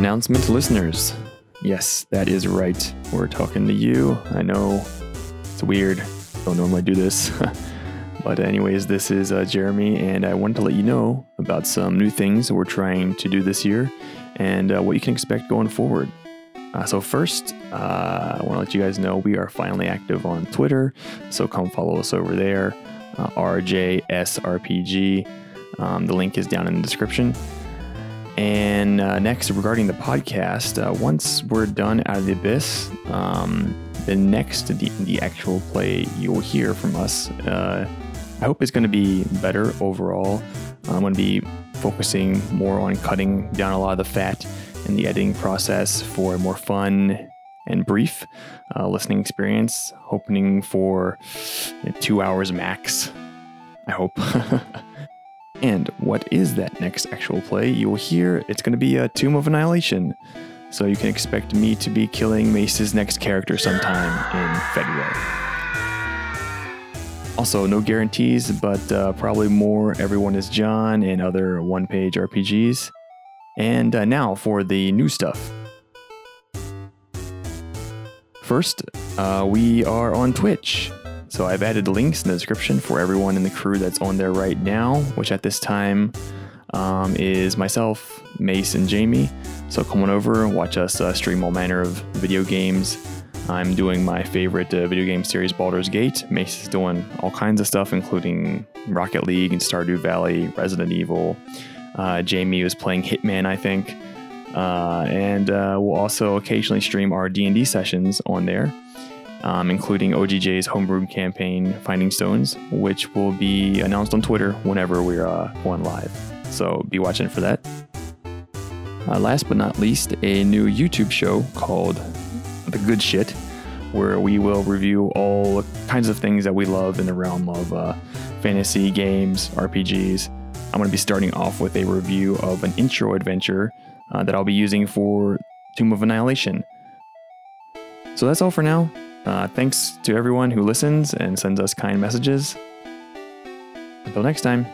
announcement, listeners. Yes, that is right. We're talking to you. I know it's weird. Don't normally do this. but, anyways, this is uh, Jeremy, and I wanted to let you know about some new things we're trying to do this year and uh, what you can expect going forward. Uh, so, first, uh, I want to let you guys know we are finally active on Twitter. So, come follow us over there, uh, RJSRPG. Um, the link is down in the description. And uh, next, regarding the podcast, uh, once we're done Out of the Abyss, um, the next D&D actual play you'll hear from us, uh, I hope is going to be better overall. I'm going to be focusing more on cutting down a lot of the fat in the editing process for a more fun and brief uh, listening experience, hoping for you know, two hours max. I hope. And what is that next actual play? You will hear it's going to be a Tomb of Annihilation. So you can expect me to be killing Mace's next character sometime in February. Also, no guarantees, but uh, probably more Everyone is John and other one page RPGs. And uh, now for the new stuff. First, uh, we are on Twitch. So I've added links in the description for everyone in the crew that's on there right now, which at this time um, is myself, Mace, and Jamie. So come on over and watch us uh, stream all manner of video games. I'm doing my favorite uh, video game series, Baldur's Gate. Mace is doing all kinds of stuff, including Rocket League and Stardew Valley, Resident Evil. Uh, Jamie was playing Hitman, I think. Uh, and uh, we'll also occasionally stream our D&D sessions on there um, including OGJ's homebrew campaign, Finding Stones, which will be announced on Twitter whenever we're uh, going live. So be watching for that. Uh, last but not least, a new YouTube show called The Good Shit, where we will review all kinds of things that we love in the realm of uh, fantasy games, RPGs. I'm going to be starting off with a review of an intro adventure uh, that I'll be using for Tomb of Annihilation. So that's all for now. Uh, thanks to everyone who listens and sends us kind messages. Until next time.